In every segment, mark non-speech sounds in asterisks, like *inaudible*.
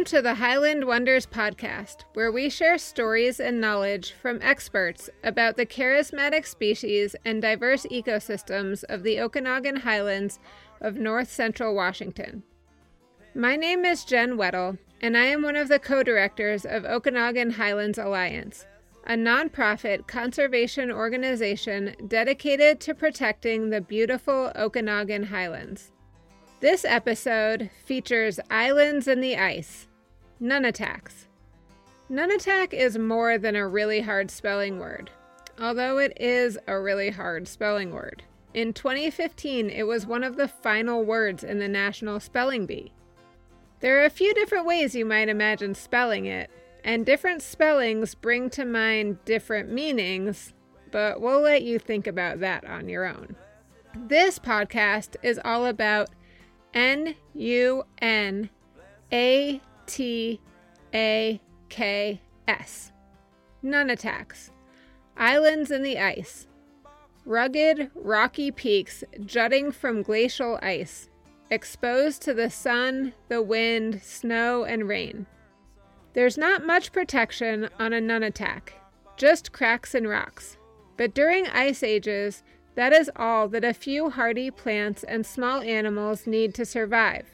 Welcome to the Highland Wonders podcast, where we share stories and knowledge from experts about the charismatic species and diverse ecosystems of the Okanogan Highlands of north central Washington. My name is Jen Weddle, and I am one of the co directors of Okanogan Highlands Alliance, a nonprofit conservation organization dedicated to protecting the beautiful Okanogan Highlands. This episode features Islands in the Ice, Nunataks. Nunatak is more than a really hard spelling word, although it is a really hard spelling word. In 2015, it was one of the final words in the National Spelling Bee. There are a few different ways you might imagine spelling it, and different spellings bring to mind different meanings, but we'll let you think about that on your own. This podcast is all about N U N A T A K S. Nunataks. Islands in the ice. Rugged, rocky peaks jutting from glacial ice, exposed to the sun, the wind, snow, and rain. There's not much protection on a nunatak, just cracks and rocks. But during ice ages, that is all that a few hardy plants and small animals need to survive.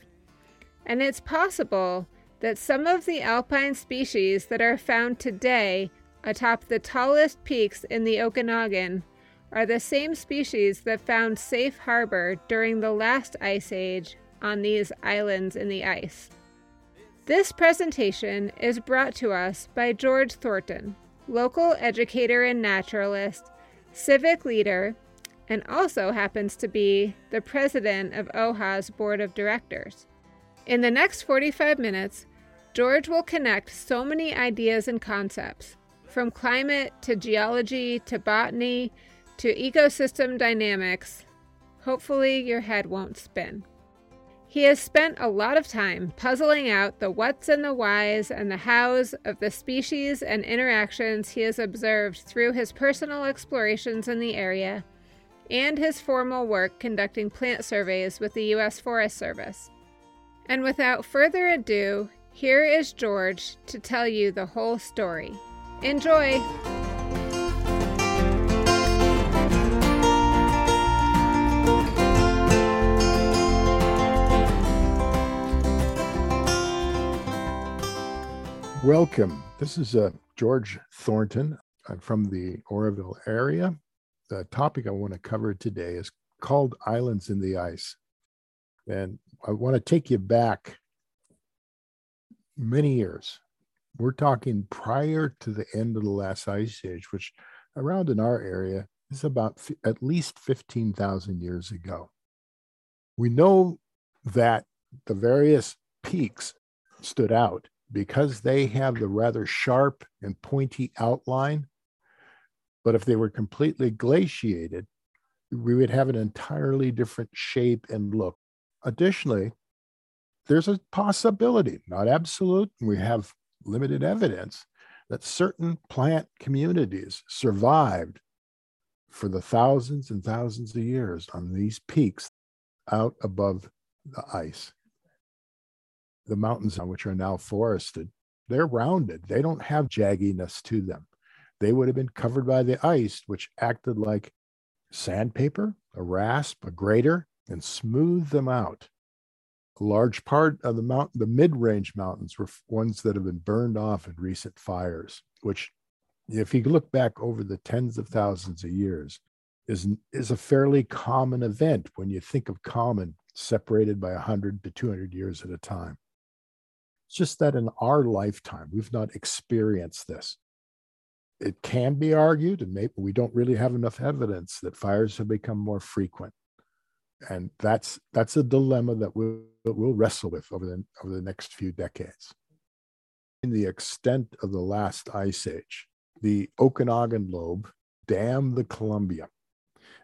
And it's possible that some of the alpine species that are found today atop the tallest peaks in the Okanogan are the same species that found safe harbor during the last ice age on these islands in the ice. This presentation is brought to us by George Thornton, local educator and naturalist, civic leader, and also happens to be the president of OHA's board of directors. In the next 45 minutes, George will connect so many ideas and concepts, from climate to geology to botany to ecosystem dynamics. Hopefully, your head won't spin. He has spent a lot of time puzzling out the whats and the whys and the hows of the species and interactions he has observed through his personal explorations in the area and his formal work conducting plant surveys with the U.S. Forest Service. And without further ado, here is George to tell you the whole story. Enjoy! Welcome. This is uh, George Thornton. I'm from the Oroville area the topic I want to cover today is called Islands in the Ice. And I want to take you back many years. We're talking prior to the end of the last ice age, which around in our area is about f- at least 15,000 years ago. We know that the various peaks stood out because they have the rather sharp and pointy outline but if they were completely glaciated, we would have an entirely different shape and look. Additionally, there's a possibility, not absolute, we have limited evidence, that certain plant communities survived for the thousands and thousands of years on these peaks out above the ice. The mountains, on which are now forested, they're rounded. They don't have jagginess to them they would have been covered by the ice, which acted like sandpaper, a rasp, a grater, and smooth them out. A large part of the mountain, the mid-range mountains were ones that have been burned off in recent fires, which, if you look back over the tens of thousands of years, is, is a fairly common event when you think of common separated by 100 to 200 years at a time. It's just that in our lifetime, we've not experienced this it can be argued, and maybe we don't really have enough evidence that fires have become more frequent, and that's that's a dilemma that we'll, we'll wrestle with over the over the next few decades. In the extent of the last ice age, the Okanogan lobe dammed the Columbia,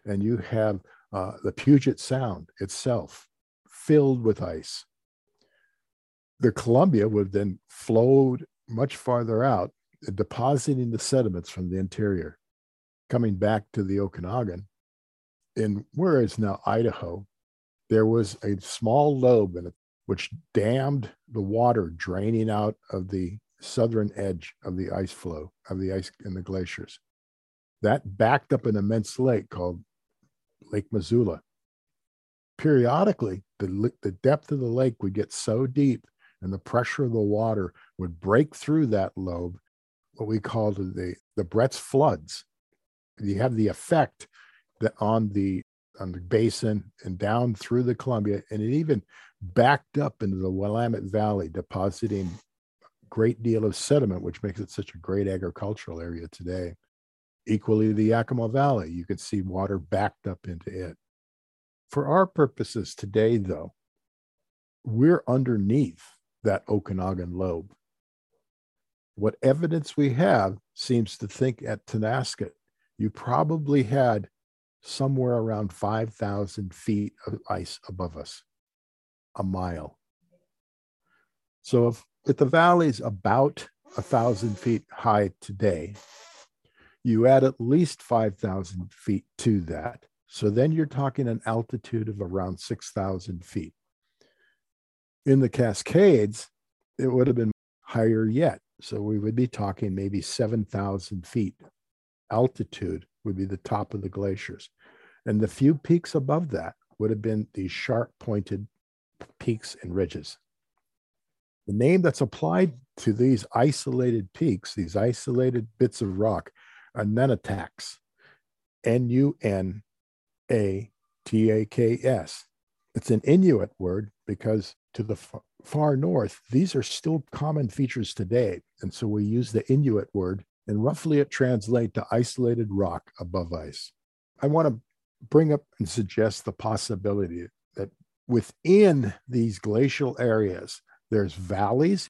and you have uh, the Puget Sound itself filled with ice. The Columbia would then flow much farther out depositing the sediments from the interior, coming back to the Okanogan. In where is now Idaho, there was a small lobe in which dammed the water draining out of the southern edge of the ice flow of the ice in the glaciers. That backed up an immense lake called Lake Missoula. Periodically, the, the depth of the lake would get so deep and the pressure of the water would break through that lobe, what we call the, the Bretz floods. You have the effect on the on the basin and down through the Columbia, and it even backed up into the Willamette Valley, depositing a great deal of sediment, which makes it such a great agricultural area today. Equally, the Yakima Valley, you can see water backed up into it. For our purposes today, though, we're underneath that Okanogan lobe. What evidence we have seems to think at Tonasket, you probably had somewhere around 5,000 feet of ice above us, a mile. So if, if the valley's about a thousand feet high today, you add at least 5,000 feet to that. So then you're talking an altitude of around 6,000 feet. In the Cascades, it would have been higher yet. So we would be talking maybe 7,000 feet altitude would be the top of the glaciers. And the few peaks above that would have been these sharp pointed peaks and ridges. The name that's applied to these isolated peaks, these isolated bits of rock, are nunataks. N U N A T A K S. It's an Inuit word because to the far north, these are still common features today. And so we use the Inuit word, and roughly it translates to isolated rock above ice. I want to bring up and suggest the possibility that within these glacial areas, there's valleys,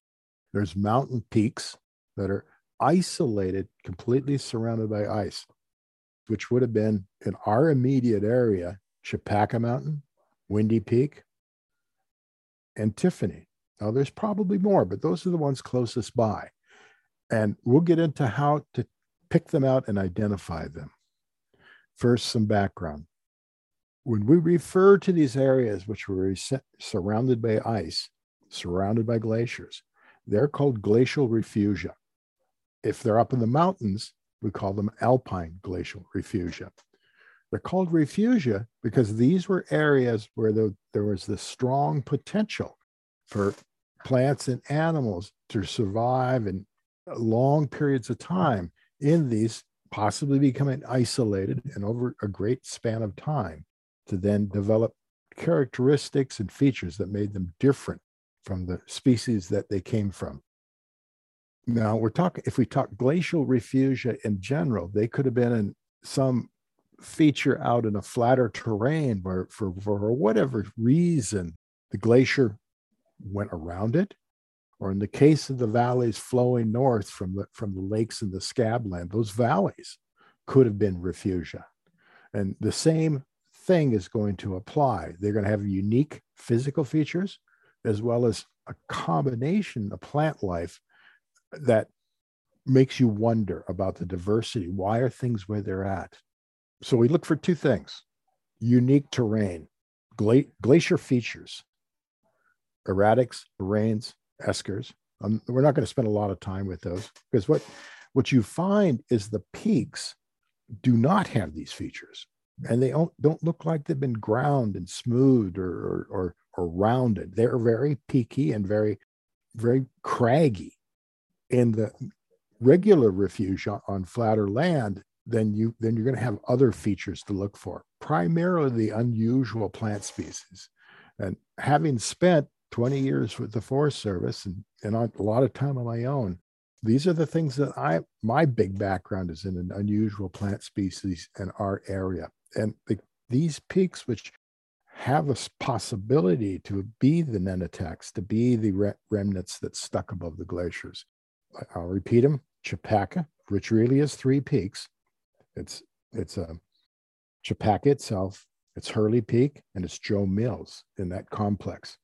there's mountain peaks that are isolated, completely surrounded by ice, which would have been in our immediate area Chopaka Mountain, Windy Peak, and Tiffany. Now, there's probably more, but those are the ones closest by. And we'll get into how to pick them out and identify them. First, some background. When we refer to these areas which were surrounded by ice, surrounded by glaciers, they're called glacial refugia. If they're up in the mountains, we call them alpine glacial refugia. They're called refugia because these were areas where the, there was this strong potential for plants and animals to survive in long periods of time in these, possibly becoming isolated and over a great span of time to then develop characteristics and features that made them different from the species that they came from. Now we're talking, if we talk glacial refugia in general, they could have been in some feature out in a flatter terrain where for, for whatever reason the glacier went around it or in the case of the valleys flowing north from the from the lakes in the scabland those valleys could have been refugia. And the same thing is going to apply. They're going to have unique physical features as well as a combination of plant life that makes you wonder about the diversity. Why are things where they're at? So we look for two things. Unique terrain gla- glacier features erratics moraines eskers. Um, we're not going to spend a lot of time with those because what what you find is the peaks do not have these features and they don't, don't look like they've been ground and smoothed or, or, or, or rounded. They're very peaky and very very craggy. In the regular refuge on flatter land then you then you're going to have other features to look for primarily the unusual plant species. And having spent 20 years with the forest service and, and a lot of time on my own. These are the things that i my big background is in an unusual plant species in our area. And the, these peaks which have a possibility to be the nunataks to be the re- remnants that stuck above the glaciers. I'll repeat them Chopaka which really is three peaks. It's it's a um, Chopaka itself, it's Hurley Peak, and it's Joe Mills in that complex.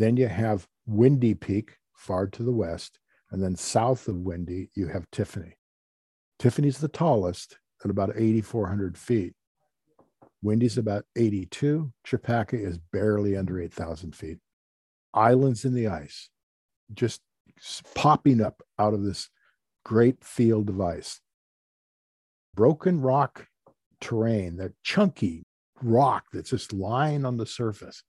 Then you have Windy Peak far to the west, and then south of Windy you have Tiffany. Tiffany's the tallest at about 8,400 feet. Windy's about 82. Chopaka is barely under 8,000 feet. islands in the ice, just popping up out of this great field of ice. Broken rock terrain, that chunky rock that's just lying on the surface.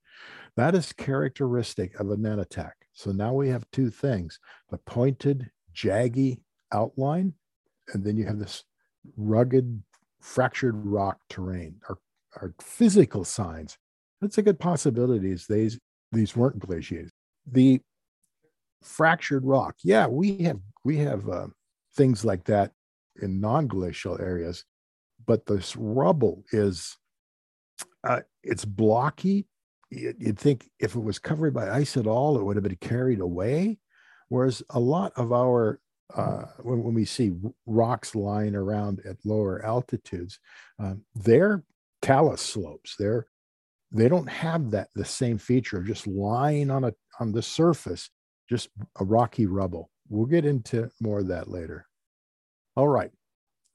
That is characteristic of a nunatak. So now we have two things the pointed, jaggy outline, and then you have this rugged, fractured rock terrain, our physical signs. That's a good possibility. Is these these weren't glaciers. The fractured rock, yeah, we have we have uh, things like that in non-glacial areas, but this rubble is uh, it's blocky. You'd think if it was covered by ice at all, it would have been carried away. Whereas a lot of our uh, when, when, we see rocks lying around at lower altitudes, um, they're talus slopes. They're they don't have that the same feature of just lying on a on the surface, just a rocky rubble. We'll get into more of that later. All right,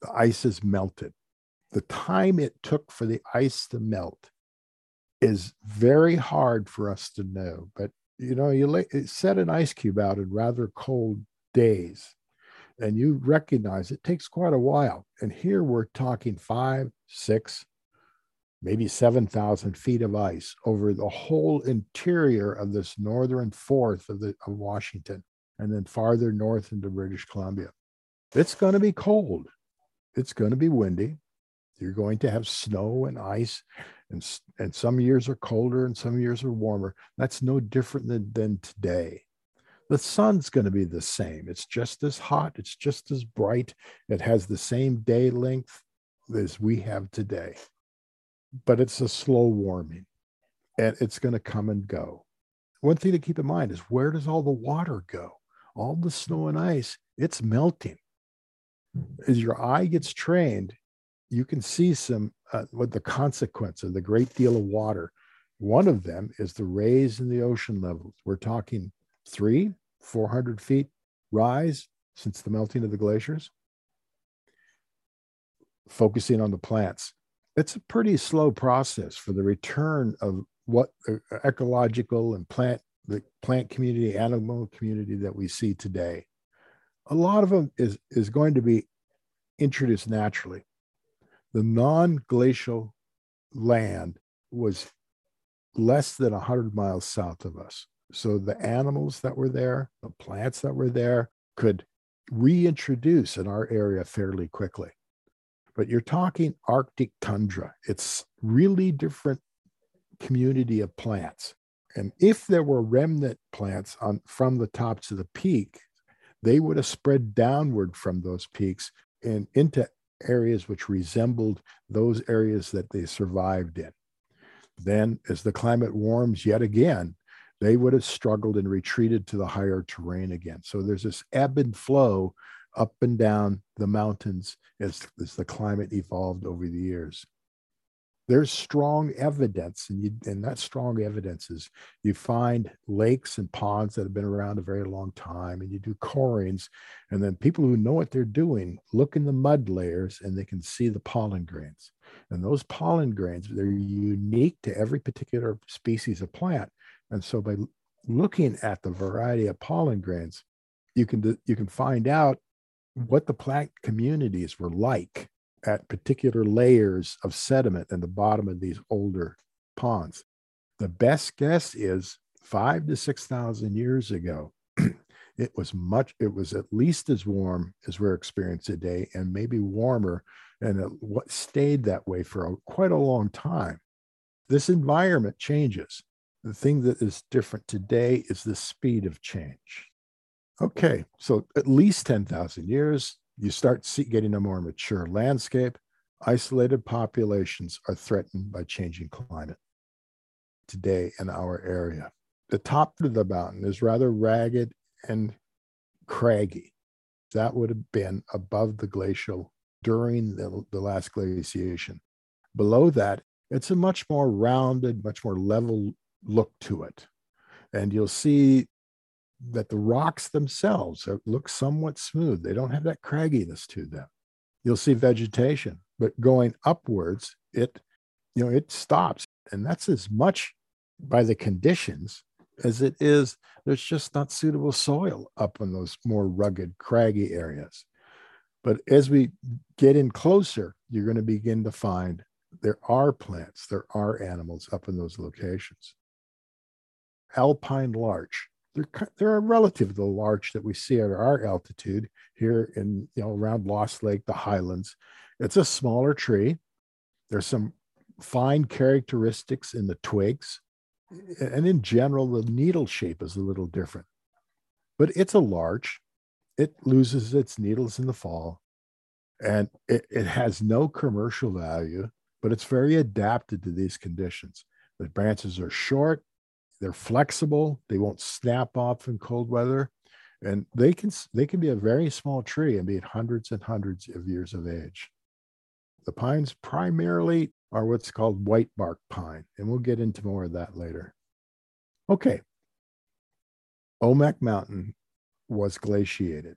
the ice is melted. The time it took for the ice to melt is very hard for us to know. But you know, you lay, set an ice cube out in rather cold days, and you recognize it takes quite a while. And here we're talking five, six, maybe 7,000 feet of ice over the whole interior of this northern fourth of, the, of Washington, and then farther north into British Columbia. It's going to be cold. It's going to be windy. You're going to have snow and ice, and, and some years are colder and some years are warmer. That's no different than, than today. The sun's going to be the same. It's just as hot, it's just as bright, it has the same day length as we have today but it's a slow warming and it's going to come and go. One thing to keep in mind is where does all the water go? All the snow and ice, it's melting. As your eye gets trained, you can see some uh, what the consequence of the great deal of water. One of them is the raise in the ocean levels. We're talking three, 400 feet rise since the melting of the glaciers. Focusing on the plants, it's a pretty slow process for the return of what the ecological and plant the plant community animal community that we see today a lot of them is is going to be introduced naturally the non-glacial land was less than 100 miles south of us so the animals that were there the plants that were there could reintroduce in our area fairly quickly but you're talking Arctic tundra. It's really different community of plants. And if there were remnant plants on from the tops of the peak, they would have spread downward from those peaks and into areas which resembled those areas that they survived in. Then, as the climate warms yet again, they would have struggled and retreated to the higher terrain again. So there's this ebb and flow up and down the mountains as, as the climate evolved over the years. There's strong evidence, and, you, and that strong evidence is you find lakes and ponds that have been around a very long time, and you do corings, and then people who know what they're doing look in the mud layers and they can see the pollen grains. And those pollen grains, they're unique to every particular species of plant. And so by looking at the variety of pollen grains, you can you can find out what the plant communities were like at particular layers of sediment in the bottom of these older ponds. The best guess is five to 6,000 years ago, *clears throat* it was much, it was at least as warm as we're experiencing today and maybe warmer. And it what stayed that way for a, quite a long time. This environment changes. The thing that is different today is the speed of change. Okay, so at least 10,000 years, you start getting a more mature landscape. Isolated populations are threatened by changing climate today in our area. The top of the mountain is rather ragged and craggy. That would have been above the glacial during the, the last glaciation. Below that, it's a much more rounded, much more level look to it. And you'll see that the rocks themselves look somewhat smooth. They don't have that cragginess to them. You'll see vegetation, but going upwards, it you know it stops, and that's as much by the conditions as it is, there's just not suitable soil up in those more rugged, craggy areas. But as we get in closer, you're going to begin to find there are plants, there are animals up in those locations. Alpine larch, they're, they're a relative to the larch that we see at our altitude here in, you know, around Lost Lake, the highlands. It's a smaller tree. There's some fine characteristics in the twigs. And in general, the needle shape is a little different. But it's a larch. It loses its needles in the fall. And it, it has no commercial value, but it's very adapted to these conditions. The branches are short, they're flexible, they won't snap off in cold weather, and they can they can be a very small tree and be at hundreds and hundreds of years of age. The pines primarily are what's called white bark pine, and we'll get into more of that later. Okay. Omak Mountain was glaciated,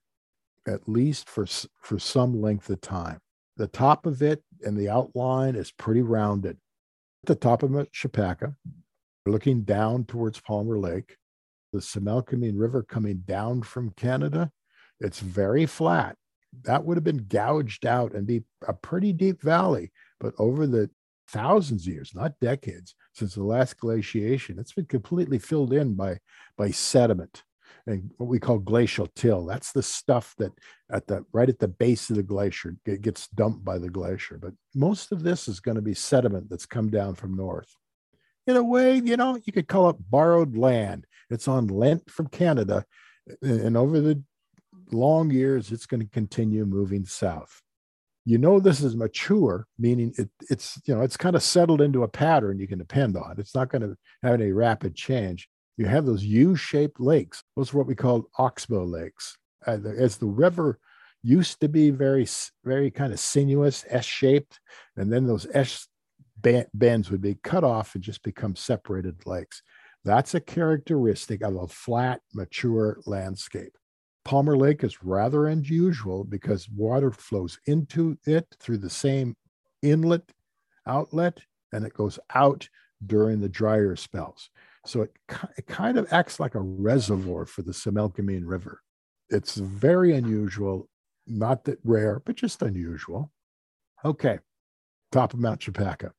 at least for, for some length of time. The top of it and the outline is pretty rounded. At the top of it, Chopaka, looking down towards Palmer Lake, the Similkameen River coming down from Canada, it's very flat. That would have been gouged out and be a pretty deep valley. But over the thousands of years, not decades, since the last glaciation. It's been completely filled in by, by sediment and what we call glacial till. That's the stuff that at the right at the base of the glacier it gets dumped by the glacier. But most of this is going to be sediment that's come down from north. In a way, you know, you could call it borrowed land. It's on lent from Canada, and over the long years, it's going to continue moving south. You know this is mature meaning it, it's you know it's kind of settled into a pattern you can depend on. It's not going to have any rapid change. You have those u-shaped lakes. Those are what we call oxbow lakes. Uh, as the river used to be very very kind of sinuous s-shaped and then those s bends would be cut off and just become separated lakes that's a characteristic of a flat mature landscape Palmer Lake is rather unusual because water flows into it through the same inlet outlet and it goes out during the drier spells. So it, it kind of acts like a reservoir for the Similkameen River. It's very unusual, not that rare, but just unusual. Okay, top of Mount Chopaka.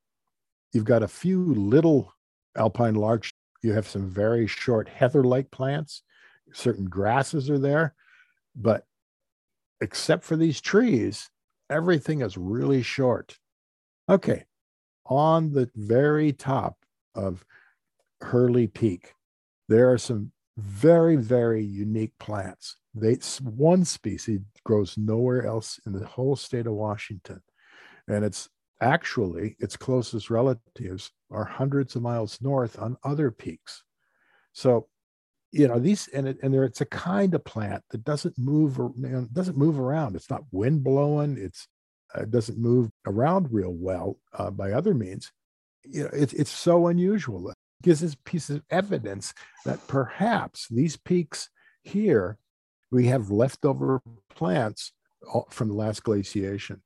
You've got a few little alpine larch. You have some very short heather like plants certain grasses are there, but except for these trees, everything is really short. Okay, on the very top of Hurley Peak, there are some very, very unique plants. They, one species grows nowhere else in the whole state of Washington. And it's actually its closest relatives are hundreds of miles north on other peaks. So you know these and it, and there it's a kind of plant that doesn't move you know, doesn't move around. It's not wind blowing. It's uh, it doesn't move around real well uh, by other means. You know it's it's so unusual. It gives us piece of evidence that perhaps these peaks here we have leftover plants from the last glaciation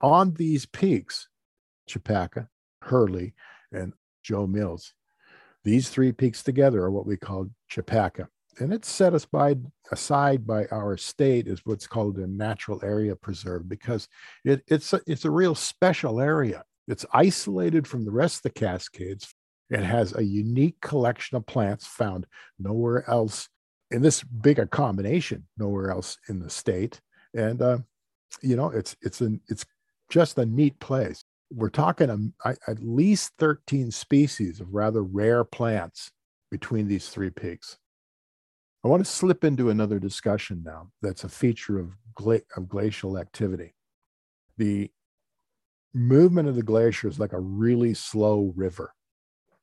on these peaks Chopaka hurley and joe mills these three peaks together are what we call Chopaka. And it's set aside, aside by our state as what's called a natural area preserve because it, it's, a, it's a real special area. It's isolated from the rest of the Cascades. It has a unique collection of plants found nowhere else in this big a combination, nowhere else in the state. And, uh, you know, it's, it's, an, it's just a neat place we're talking um, a, at least 13 species of rather rare plants between these three peaks. I want to slip into another discussion now that's a feature of, gla- of glacial activity. The movement of the glacier is like a really slow river.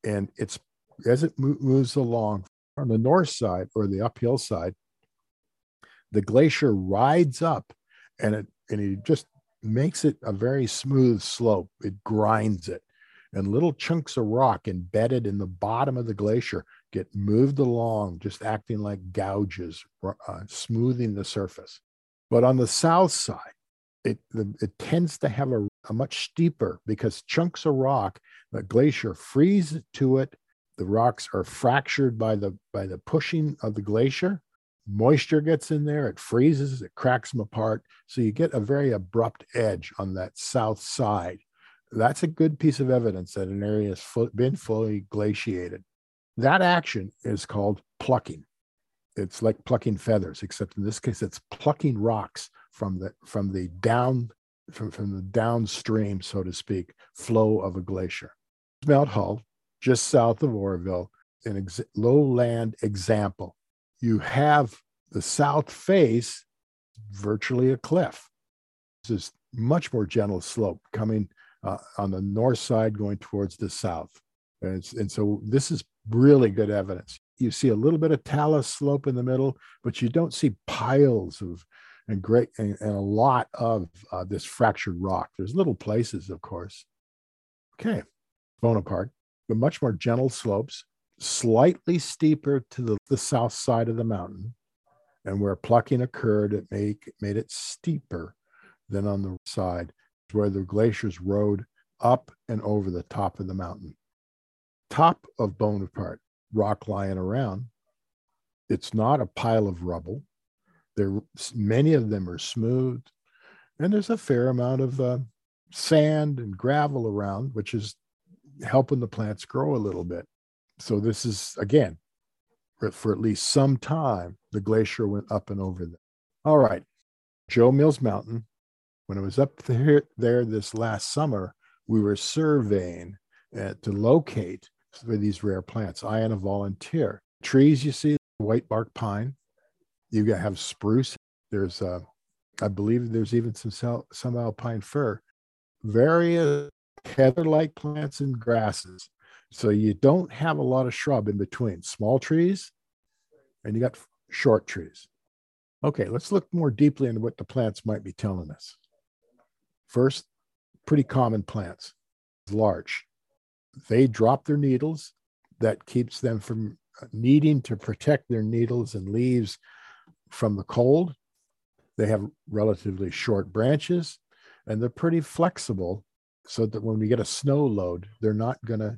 And it's as it mo- moves along on the north side or the uphill side, the glacier rides up and it and it just makes it a very smooth slope. It grinds it. And little chunks of rock embedded in the bottom of the glacier get moved along, just acting like gouges, uh, smoothing the surface. But on the south side, it, it tends to have a, a much steeper because chunks of rock, the glacier freezes to it The rocks are fractured by the by the pushing of the glacier. Moisture gets in there, it freezes, it cracks them apart. So you get a very abrupt edge on that south side. That's a good piece of evidence that an area has been fully glaciated. That action is called plucking. It's like plucking feathers, except in this case, it's plucking rocks from the from the down from, from the downstream, so to speak, flow of a glacier. Mount Hull, just south of Oroville, an ex- lowland example. You have the south face virtually a cliff. This is much more gentle slope coming uh, on the north side going towards the south. And, and so this is really good evidence. You see a little bit of talus slope in the middle, but you don't see piles of and great and, and a lot of uh, this fractured rock. There's little places, of course. Okay, Bonaparte, but much more gentle slopes, slightly steeper to the, the south side of the mountain. And where plucking occurred, it made, made it steeper than on the side where the glaciers rode up and over the top of the mountain. Top of Bonaparte, rock lying around. It's not a pile of rubble. There, many of them are smooth, and there's a fair amount of uh, sand and gravel around, which is helping the plants grow a little bit. So this is again, for, for at least some time, the glacier went up and over them. All right, Joe Mills Mountain. When I was up there, there this last summer, we were surveying uh, to locate these rare plants. I and a volunteer. Trees you see, white bark pine, you have spruce. There's, uh, I believe, there's even some some alpine fir, various heather-like plants and grasses. So you don't have a lot of shrub in between. Small trees, and you got short trees. Okay, let's look more deeply into what the plants might be telling us. First, pretty common plants, larch. They drop their needles. That keeps them from needing to protect their needles and leaves from the cold. They have relatively short branches and they're pretty flexible so that when we get a snow load, they're not going to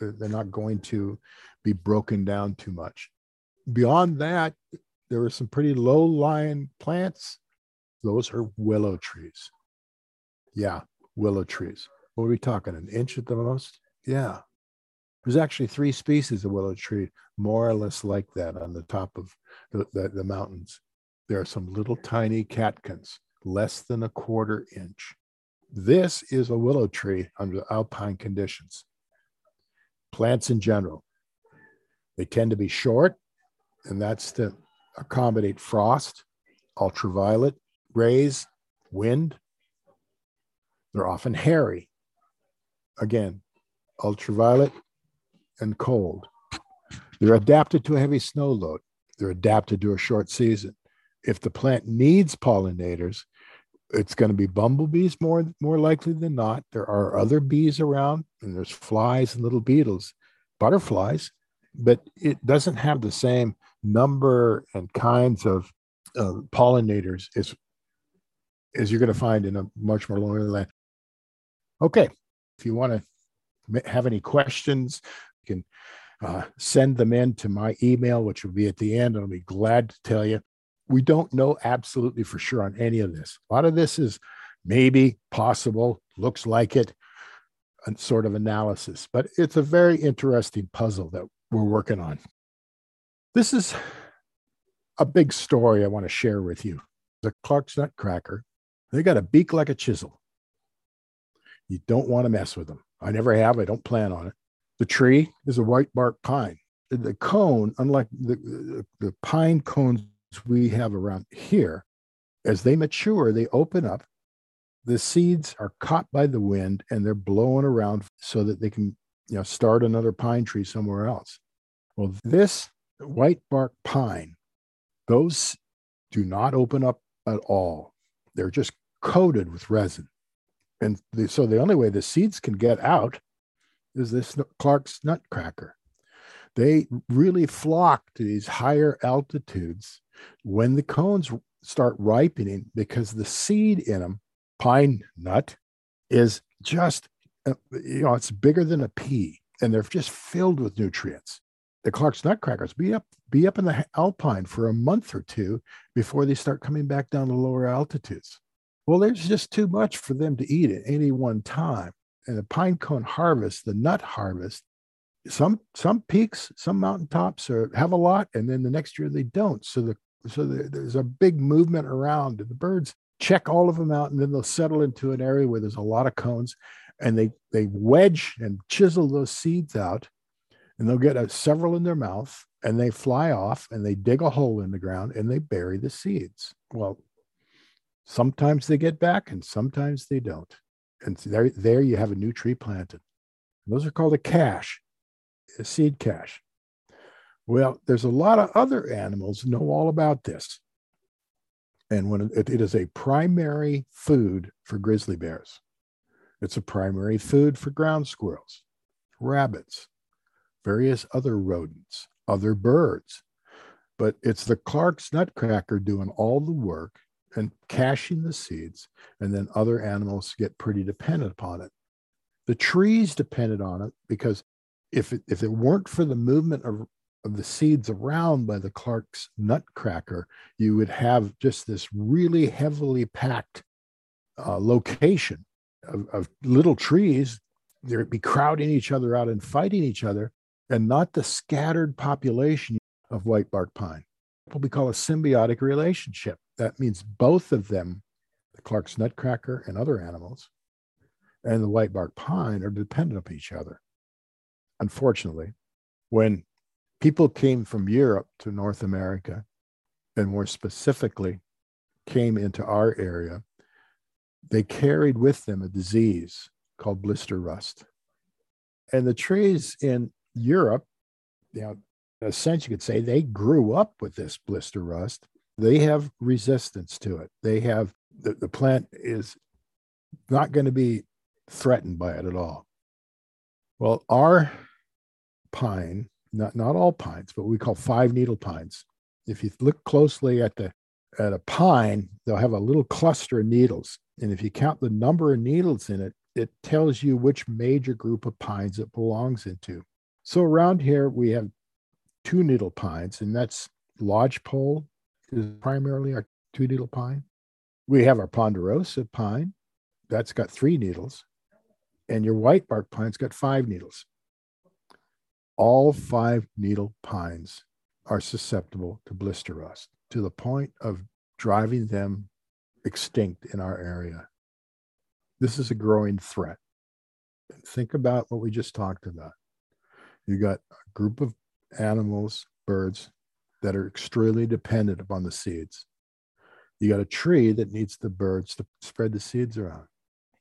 they're not going to be broken down too much. Beyond that, there are some pretty low lying plants. Those are willow trees. Yeah, willow trees. What are we talking? An inch at the most? Yeah. There's actually three species of willow tree, more or less like that on the top of the, the, the mountains. There are some little tiny catkins, less than a quarter inch. This is a willow tree under alpine conditions. Plants in general, they tend to be short, and that's to accommodate frost, ultraviolet rays, wind. They're often hairy. Again, ultraviolet and cold. They're adapted to a heavy snow load. They're adapted to a short season. If the plant needs pollinators, it's going to be bumblebees more more likely than not. There are other bees around, and there's flies and little beetles, butterflies, but it doesn't have the same number and kinds of uh, pollinators as as you're going to find in a much more lonely land. Okay, if you want to have any questions, you can uh, send them in to my email, which will be at the end. And I'll be glad to tell you. We don't know absolutely for sure on any of this. A lot of this is maybe possible, looks like it, and sort of analysis, but it's a very interesting puzzle that we're working on. This is a big story I want to share with you. The Clark's Nutcracker, they got a beak like a chisel. You don't want to mess with them. I never have. I don't plan on it. The tree is a white bark pine. The cone, unlike the, the, the pine cones we have around here, as they mature, they open up. The seeds are caught by the wind and they're blowing around so that they can, you know, start another pine tree somewhere else. Well, this white bark pine, those do not open up at all. They're just coated with resin. And the, so the only way the seeds can get out is this Clark's nutcracker. They really flock to these higher altitudes when the cones start ripening because the seed in them, pine nut, is just, uh, you know, it's bigger than a pea. and they're just filled with nutrients. The Clark's nutcrackers be up be up in the alpine for a month or two before they start coming back down to lower altitudes. Well, there's just too much for them to eat at any one time. And the pine cone harvest, the nut harvest, some some peaks, some mountaintops are, have a lot, and then the next year they don't. So the so the, there's a big movement around. The birds check all of them out, and then they'll settle into an area where there's a lot of cones, and they they wedge and chisel those seeds out, and they'll get a, several in their mouth, and they fly off, and they dig a hole in the ground, and they bury the seeds. Well, sometimes they get back, and sometimes they don't, and there there you have a new tree planted. those are called a cache, a seed cache. Well, there's a lot of other animals know all about this. And when it, it is a primary food for grizzly bears, it's a primary food for ground squirrels, rabbits, various other rodents, other birds. But it's the Clark's nutcracker doing all the work and caching the seeds, and then other animals get pretty dependent upon it. The trees depended on it because if it, if it weren't for the movement of of the seeds around by the Clark's nutcracker, you would have just this really heavily packed uh, location of, of little trees. They'd be crowding each other out and fighting each other, and not the scattered population of white bark pine. What we call a symbiotic relationship. That means both of them, the Clark's nutcracker and other animals, and the white bark pine are dependent on each other. Unfortunately, when people came from Europe to North America, and more specifically, came into our area, they carried with them a disease called blister rust. And the trees in Europe, you know, in a sense, you could say they grew up with this blister rust. They have resistance to it. They have the, the plant is not going to be threatened by it at all. Well, our pine not not all pines, but we call five needle pines. If you look closely at the at a pine, they'll have a little cluster of needles, and if you count the number of needles in it, it tells you which major group of pines it belongs into. So around here we have two needle pines, and that's lodgepole is primarily our two needle pine. We have our ponderosa pine, that's got three needles, and your white bark pine's got five needles all five needle pines are susceptible to blister rust to the point of driving them extinct in our area. This is a growing threat. Think about what we just talked about. You got a group of animals, birds that are extremely dependent upon the seeds. You got a tree that needs the birds to spread the seeds around.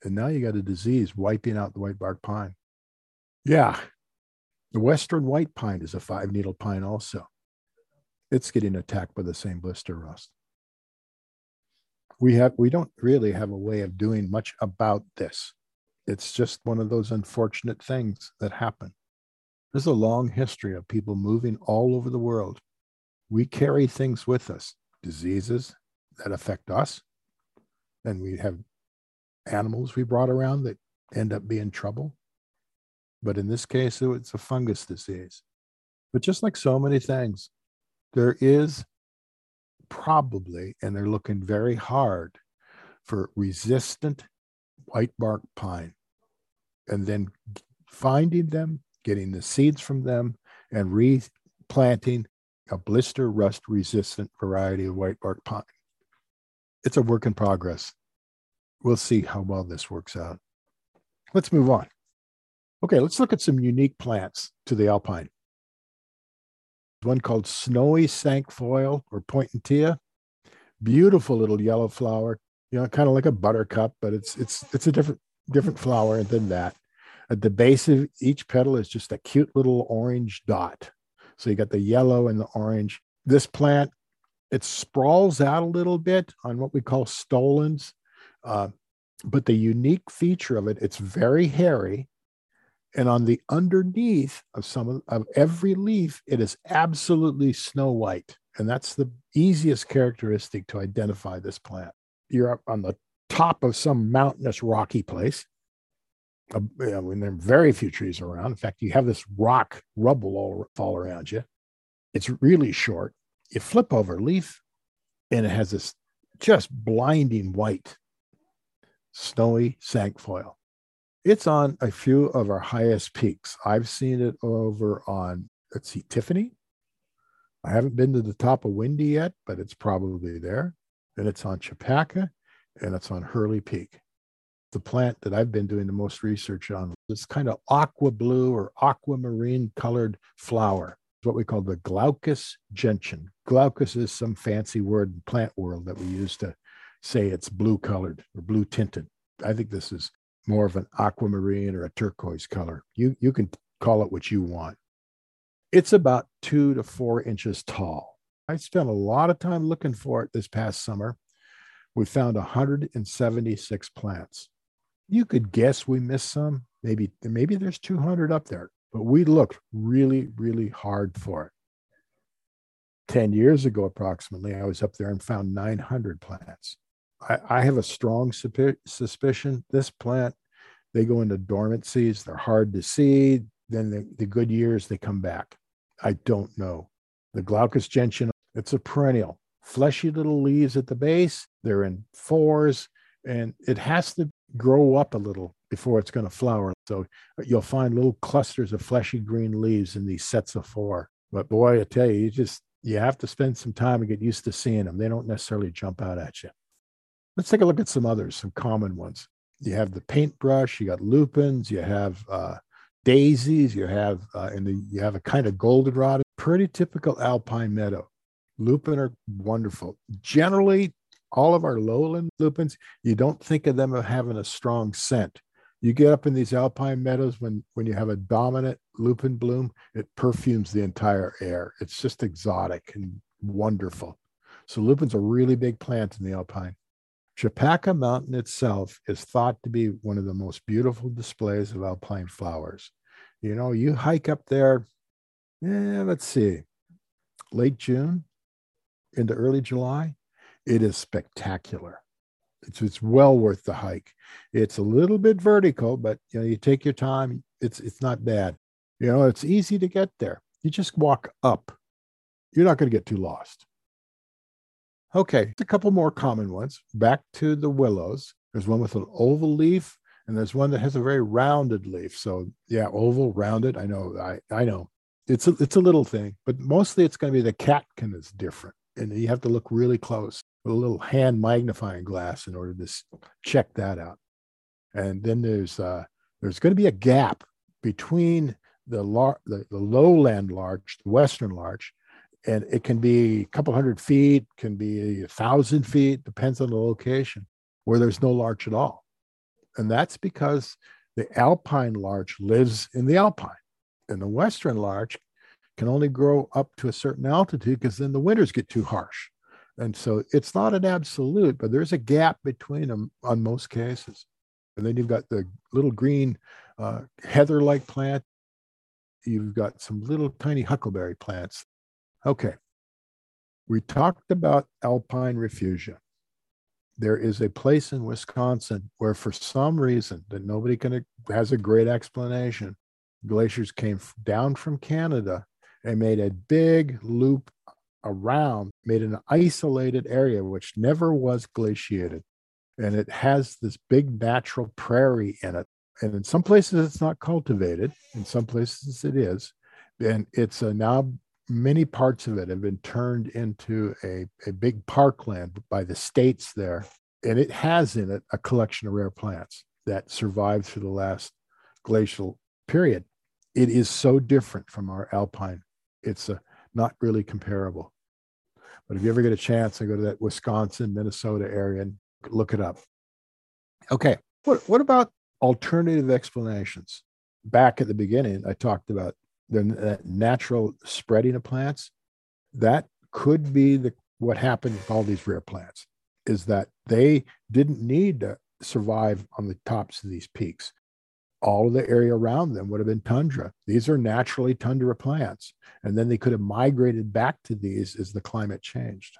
And now you got a disease wiping out the white bark pine. Yeah, the western white pine is a five needle pine also. It's getting attacked by the same blister rust. We have we don't really have a way of doing much about this. It's just one of those unfortunate things that happen. There's a long history of people moving all over the world. We carry things with us, diseases that affect us, and we have animals we brought around that end up being trouble. But in this case, it's a fungus disease. But just like so many things, there is probably, and they're looking very hard for resistant white bark pine and then finding them, getting the seeds from them, and replanting a blister rust resistant variety of white bark pine. It's a work in progress. We'll see how well this works out. Let's move on. Okay, let's look at some unique plants to the alpine. One called snowy cinquefoil or Potentilla. Beautiful little yellow flower, you know, kind of like a buttercup, but it's it's it's a different different flower than that. At the base of each petal is just a cute little orange dot. So you got the yellow and the orange. This plant, it sprawls out a little bit on what we call stolons. Uh, but the unique feature of it, it's very hairy and on the underneath of some of, of every leaf it is absolutely snow white and that's the easiest characteristic to identify this plant you're up on the top of some mountainous rocky place uh, know, when there are very few trees around. In fact, you have this rock rubble all fall around you. It's really short. You flip over leaf, and it has this just blinding white, snowy cinquefoil. It's on a few of our highest peaks. I've seen it over on, let's see, Tiffany. I haven't been to the top of Windy yet, but it's probably there. And it's on Chopaka and it's on Hurley Peak. The plant that I've been doing the most research on, this kind of aqua blue or aquamarine colored flower what we call the glaucous gentian. Glaucous is some fancy word in plant world that we use to say it's blue colored or blue tinted. I think this is more of an aquamarine or a turquoise color. You, you can call it what you want. It's about two to four inches tall. I spent a lot of time looking for it this past summer. We found 176 plants. You could guess we missed some. Maybe maybe there's 200 up there. But we looked really, really hard for it. 10 years ago, approximately, I was up there and found 900 plants. I, I have a strong suspicion this plant, they go into dormancies, they're hard to see. Then the, the good years, they come back. I don't know. The Glaucous gentian, it's a perennial, fleshy little leaves at the base. They're in fours, and it has to grow up a little before it's going to flower. So you'll find little clusters of fleshy green leaves in these sets of four. But boy, I tell you, you just you have to spend some time and get used to seeing them. They don't necessarily jump out at you. Let's take a look at some others, some common ones. You have the paintbrush, you got lupins, you have uh, daisies, you have uh, and the, you have a kind of goldenrod. Pretty typical alpine meadow. Lupin are wonderful. Generally, all of our lowland lupins, you don't think of them as having a strong scent. You get up in these alpine meadows when when you have a dominant lupin bloom, it perfumes the entire air. It's just exotic and wonderful. So lupin's a really big plant in the alpine. Chopaka Mountain itself is thought to be one of the most beautiful displays of alpine flowers. You know, you hike up there, yeah, let's see, late June into early July, it is spectacular. It's, it's well worth the hike. It's a little bit vertical, but you know, you take your time. It's it's not bad. You know, it's easy to get there. You just walk up. You're not going to get too lost. Okay, a couple more common ones. Back to the willows. There's one with an oval leaf, and there's one that has a very rounded leaf. So yeah, oval, rounded. I know. I I know. It's a it's a little thing, but mostly it's going to be the catkin is different, and you have to look really close with a little hand magnifying glass in order to check that out. And then there's uh, there's going to be a gap between the, lar- the, the lowland larch, the western larch, and it can be a couple hundred feet, can be a thousand feet, depends on the location, where there's no larch at all. And that's because the alpine larch lives in the alpine, and the western larch can only grow up to a certain altitude because then the winters get too harsh. And so it's not an absolute, but there's a gap between them on most cases. And then you've got the little green uh, heather like plant. You've got some little tiny huckleberry plants. Okay. We talked about alpine refugia. There is a place in Wisconsin where, for some reason that nobody can has a great explanation, glaciers came down from Canada and made a big loop around made an isolated area which never was glaciated. And it has this big natural prairie in it. And in some places it's not cultivated, in some places it is. And it's a, now many parts of it have been turned into a, a big parkland by the states there. And it has in it a collection of rare plants that survived through the last glacial period. It is so different from our alpine. It's a, not really comparable. But if you ever get a chance to go to that Wisconsin, Minnesota area and look it up. Okay. What, what about alternative explanations? Back at the beginning, I talked about the natural spreading of plants. That could be the what happened with all these rare plants is that they didn't need to survive on the tops of these peaks all of the area around them would have been tundra. These are naturally tundra plants. And then they could have migrated back to these as the climate changed.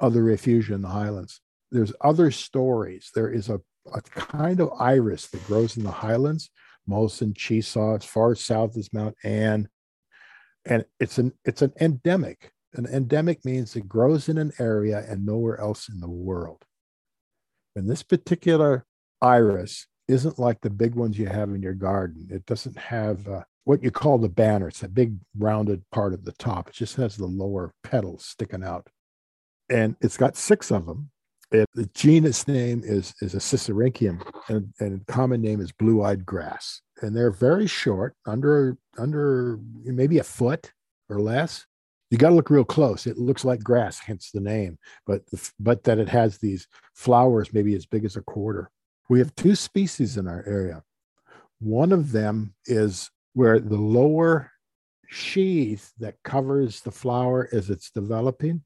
Other refugia in the highlands. There's other stories. There is a a kind of iris that grows in the highlands, Molson, Chesaw, as far south as Mount Ann. And it's an it's an endemic. An endemic means it grows in an area and nowhere else in the world. And this particular iris isn't like the big ones you have in your garden. It doesn't have uh, what you call the banner. It's a big rounded part of the top. It just has the lower petals sticking out. And it's got six of them. And the genus name is, is a Sisyrinchium, and, and common name is blue-eyed grass. And they're very short, under under maybe a foot or less. You got to look real close. It looks like grass, hence the name. But but that it has these flowers, maybe as big as a quarter. We have two species in our area. One of them is where the lower sheath that covers the flower as it's developing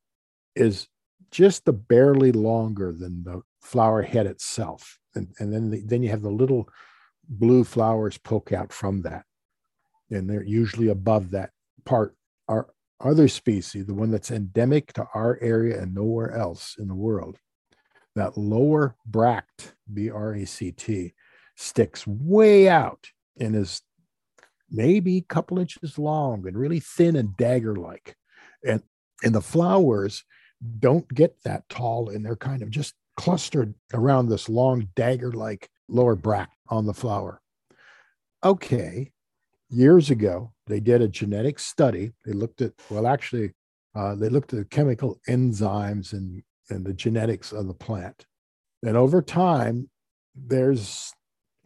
is just the barely longer than the flower head itself. And, and then, the, then you have the little blue flowers poke out from that. And they're usually above that part. Our other species, the one that's endemic to our area and nowhere else in the world, that lower bract, B R A C T, sticks way out and is maybe a couple inches long and really thin and dagger like. And, and the flowers don't get that tall and they're kind of just clustered around this long dagger like lower bract on the flower. Okay, years ago, they did a genetic study. They looked at, well, actually, uh, they looked at the chemical enzymes and, and the genetics of the plant. And over time, there's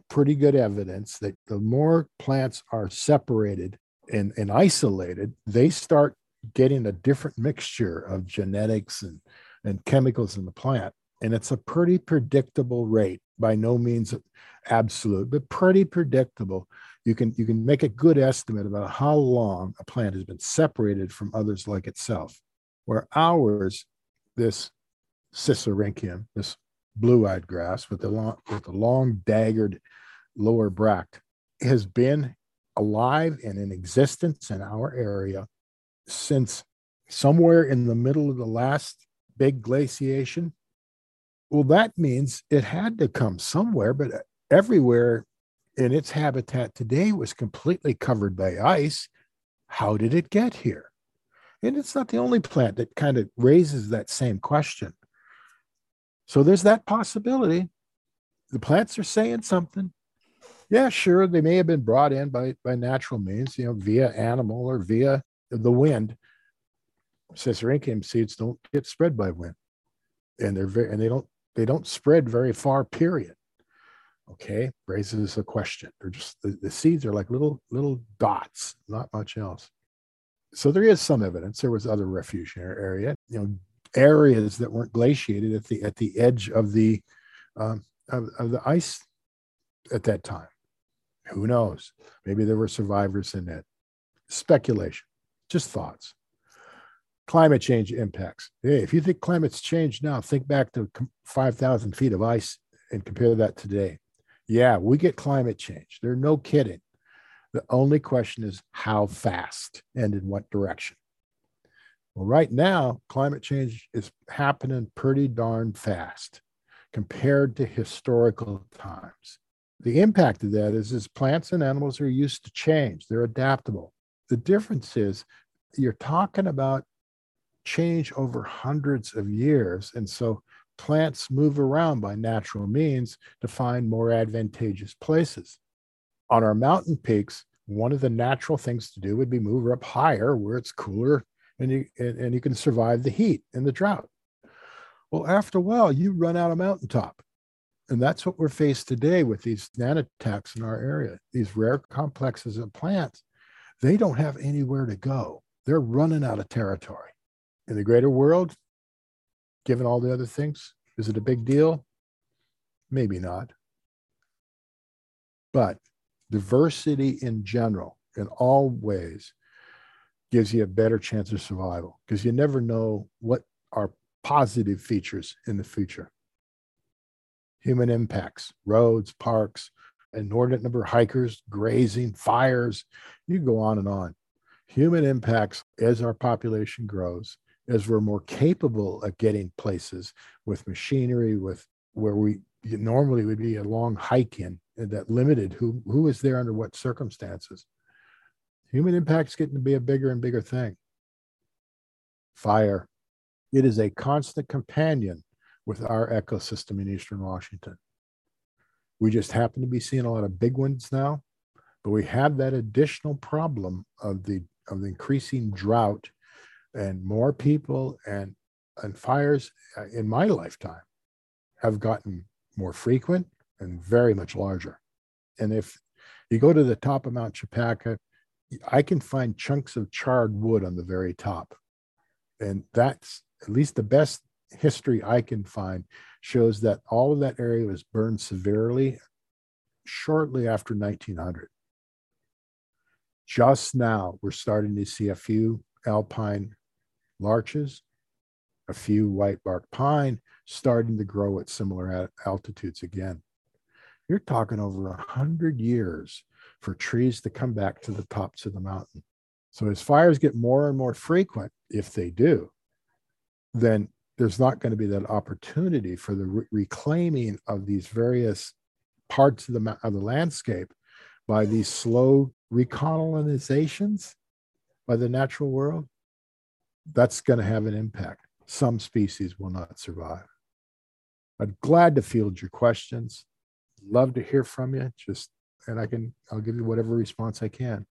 pretty good evidence that the more plants are separated and, and isolated, they start getting a different mixture of genetics and, and chemicals in the plant. And it's a pretty predictable rate, by no means absolute, but pretty predictable. You can you can make a good estimate about how long a plant has been separated from others like itself. Where ours, this Sisyrinchium, this blue-eyed grass with the long with the long daggered lower bract, has been alive and in existence in our area since somewhere in the middle of the last big glaciation. Well, that means it had to come somewhere, but uh, everywhere in its habitat today was completely covered by ice. How did it get here? And it's not the only plant that kind of raises that same question. So there's that possibility. The plants are saying something. Yeah, sure, they may have been brought in by, by natural means, you know, via animal or via the wind. Sisyrinchium seeds don't get spread by wind, and they're very and they don't they don't spread very far. Period. Okay, raises a question. They're just the, the seeds are like little little dots, not much else. So there is some evidence. There was other refugiary area, you know, areas that weren't glaciated at the at the edge of the um, of, of the ice at that time. Who knows? Maybe there were survivors in it. Speculation just thoughts. Climate change impacts. Hey, if you think climate's changed now, think back to 5,000 feet of ice and compare that today. Yeah, we get climate change. There's no kidding. The only question is how fast and in what direction. Well, right now, climate change is happening pretty darn fast compared to historical times. The impact of that is, is plants and animals are used to change. They're adaptable. The difference is you're talking about change over hundreds of years. And so plants move around by natural means to find more advantageous places. On our mountain peaks, one of the natural things to do would be move up higher where it's cooler and you, and, and you can survive the heat and the drought. Well, after a while, you run out of mountaintop. And that's what we're faced today with these nunataks in our area, these rare complexes of plants they don't have anywhere to go. They're running out of territory. In the greater world, given all the other things, is it a big deal? Maybe not. But diversity in general, in all ways, gives you a better chance of survival because you never know what are positive features in the future. Human impacts, roads, parks, inordinate number of hikers, grazing, fires. You go on and on. Human impacts as our population grows, as we're more capable of getting places with machinery, with where we normally would be a long hike in that limited who who is there under what circumstances. Human impact's getting to be a bigger and bigger thing. Fire. It is a constant companion with our ecosystem in Eastern Washington. We just happen to be seeing a lot of big ones now, but we have that additional problem of the of the increasing drought and more people and and fires uh, in my lifetime have gotten more frequent and very much larger. And if you go to the top of Mount Chopaka, I can find chunks of charred wood on the very top. And that's at least the best history I can find shows that all of that area was burned severely shortly after 1900. Just now, we're starting to see a few alpine larches, a few white bark pine starting to grow at similar altitudes again. You're talking over a hundred years for trees to come back to the tops of the mountain. So as fires get more and more frequent, if they do, then there's not going to be that opportunity for the re- reclaiming of these various parts of the of the landscape by these slow recolonizations by the natural world. That's going to have an impact. Some species will not survive. I'm glad to field your questions. Love to hear from you. Just and I can I'll give you whatever response I can.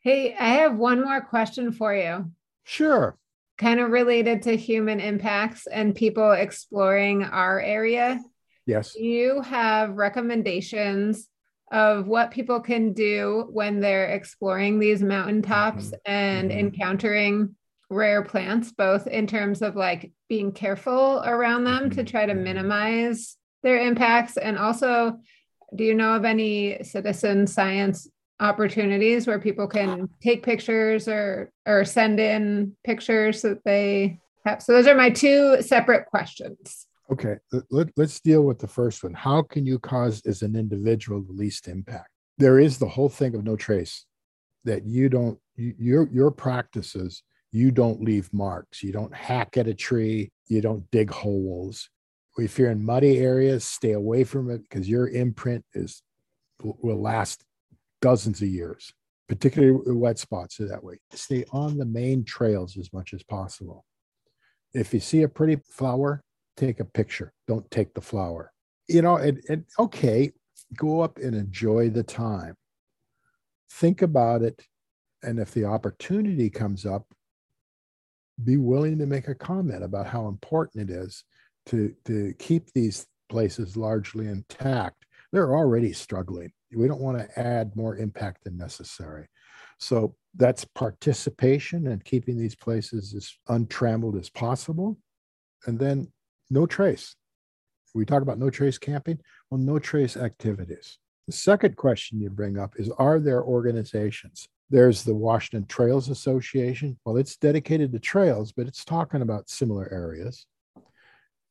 Hey, I have one more question for you. Sure. Kind of related to human impacts and people exploring our area. Yes. Do you have recommendations of what people can do when they're exploring these mountaintops mm-hmm. and mm-hmm. encountering rare plants, both in terms of like being careful around them mm-hmm. to try to mm-hmm. minimize their impacts and also do you know of any citizen science opportunities where people can take pictures or or send in pictures that they have. So those are my two separate questions. Okay let, us deal with the first one. How can you cause as an individual the least impact? There is the whole thing of no trace that you don't you, your your practices you don't leave marks. You don't hack at a tree. You don't dig holes. If you're in muddy areas, stay away from it because your imprint is will last dozens of years, particularly wet spots are that way. Stay on the main trails as much as possible. If you see a pretty flower, take a picture. Don't take the flower. You know, and, and okay, go up and enjoy the time. Think about it. And if the opportunity comes up, be willing to make a comment about how important it is to to keep these places largely intact they're already struggling we don't want to add more impact than necessary. So that's participation and keeping these places as untrammeled as possible. And then no trace. We talk about no trace camping well no trace activities. The second question you bring up is are there organizations? There's the washington trails association. Well it's dedicated to trails but it's talking about similar areas.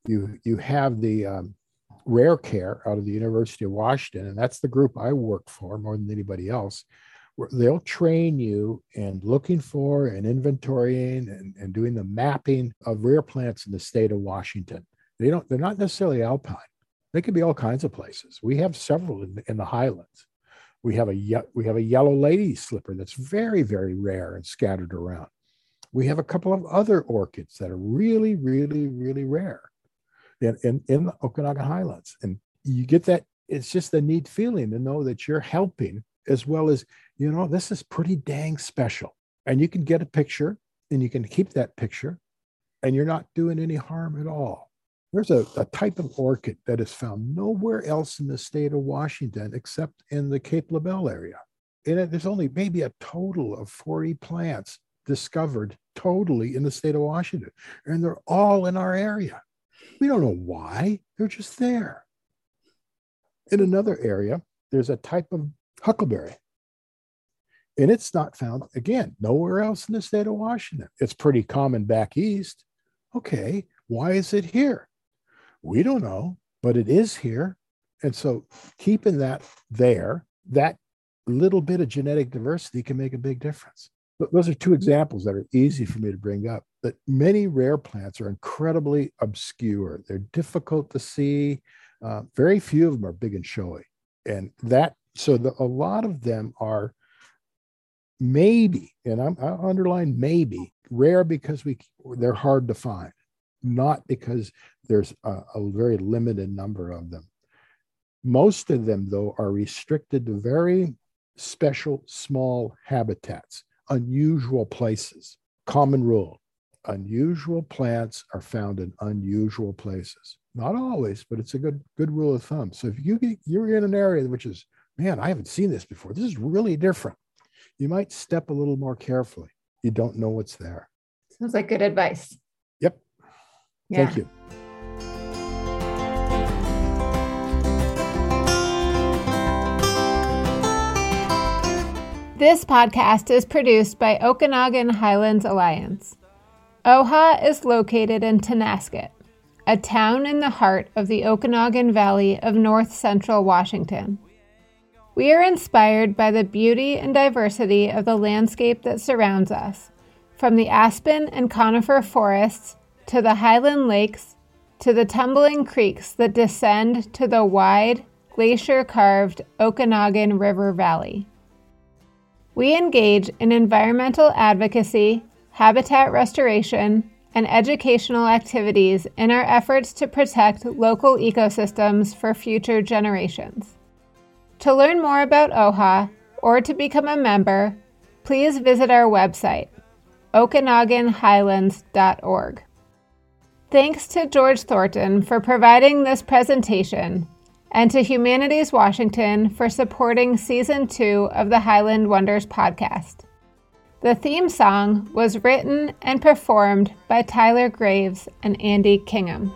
You you have the um, rare care out of the University of Washington, and that's the group I work for more than anybody else. Where they'll train you in looking for and inventorying and, and doing the mapping of rare plants in the state of Washington. They don't, they're not necessarily alpine. They could be all kinds of places. We have several in, in the highlands. We have a we have a yellow lady slipper that's very, very rare and scattered around. We have a couple of other orchids that are really, really, really rare in, in, in the Okanogan Highlands. And you get that, it's just a neat feeling to know that you're helping as well as, you know, this is pretty dang special. And you can get a picture and you can keep that picture and you're not doing any harm at all. There's a, a type of orchid that is found nowhere else in the state of Washington except in the Cape Lebeau area. And it, there's only maybe a total of 40 plants discovered totally in the state of Washington, and they're all in our area. We don't know why, they're just there. In another area, there's a type of huckleberry. And it's not found, again, nowhere else in the state of Washington. It's pretty common back east. Okay, why is it here? We don't know, but it is here. And so keeping that there, that little bit of genetic diversity can make a big difference. Those are two examples that are easy for me to bring up that many rare plants are incredibly obscure. They're difficult to see. Uh, very few of them are big and showy. And that, so the, a lot of them are maybe, and I'm, I underline maybe, rare because we they're hard to find, not because there's a, a very limited number of them. Most of them, though, are restricted to very special small habitats, unusual places. Common rule unusual plants are found in unusual places. Not always, but it's a good good rule of thumb. So if you get, you're in an area which is, man, I haven't seen this before. This is really different. You might step a little more carefully. You don't know what's there. Sounds like good advice. Yep. Yeah. Thank you. This podcast is produced by Okanogan Highlands Alliance. OHA is located in Tonasket, a town in the heart of the Okanogan Valley of north central Washington. We are inspired by the beauty and diversity of the landscape that surrounds us, from the aspen and conifer forests to the highland lakes to the tumbling creeks that descend to the wide, glacier carved Okanogan River Valley. We engage in environmental advocacy, habitat restoration, and educational activities in our efforts to protect local ecosystems for future generations. To learn more about OHA or to become a member, please visit our website, okanoganhighlands.org. Thanks to George Thornton for providing this presentation and to Humanities Washington for supporting season two of the Highland Wonders podcast. The theme song was written and performed by Tyler Graves and Andy Kingham.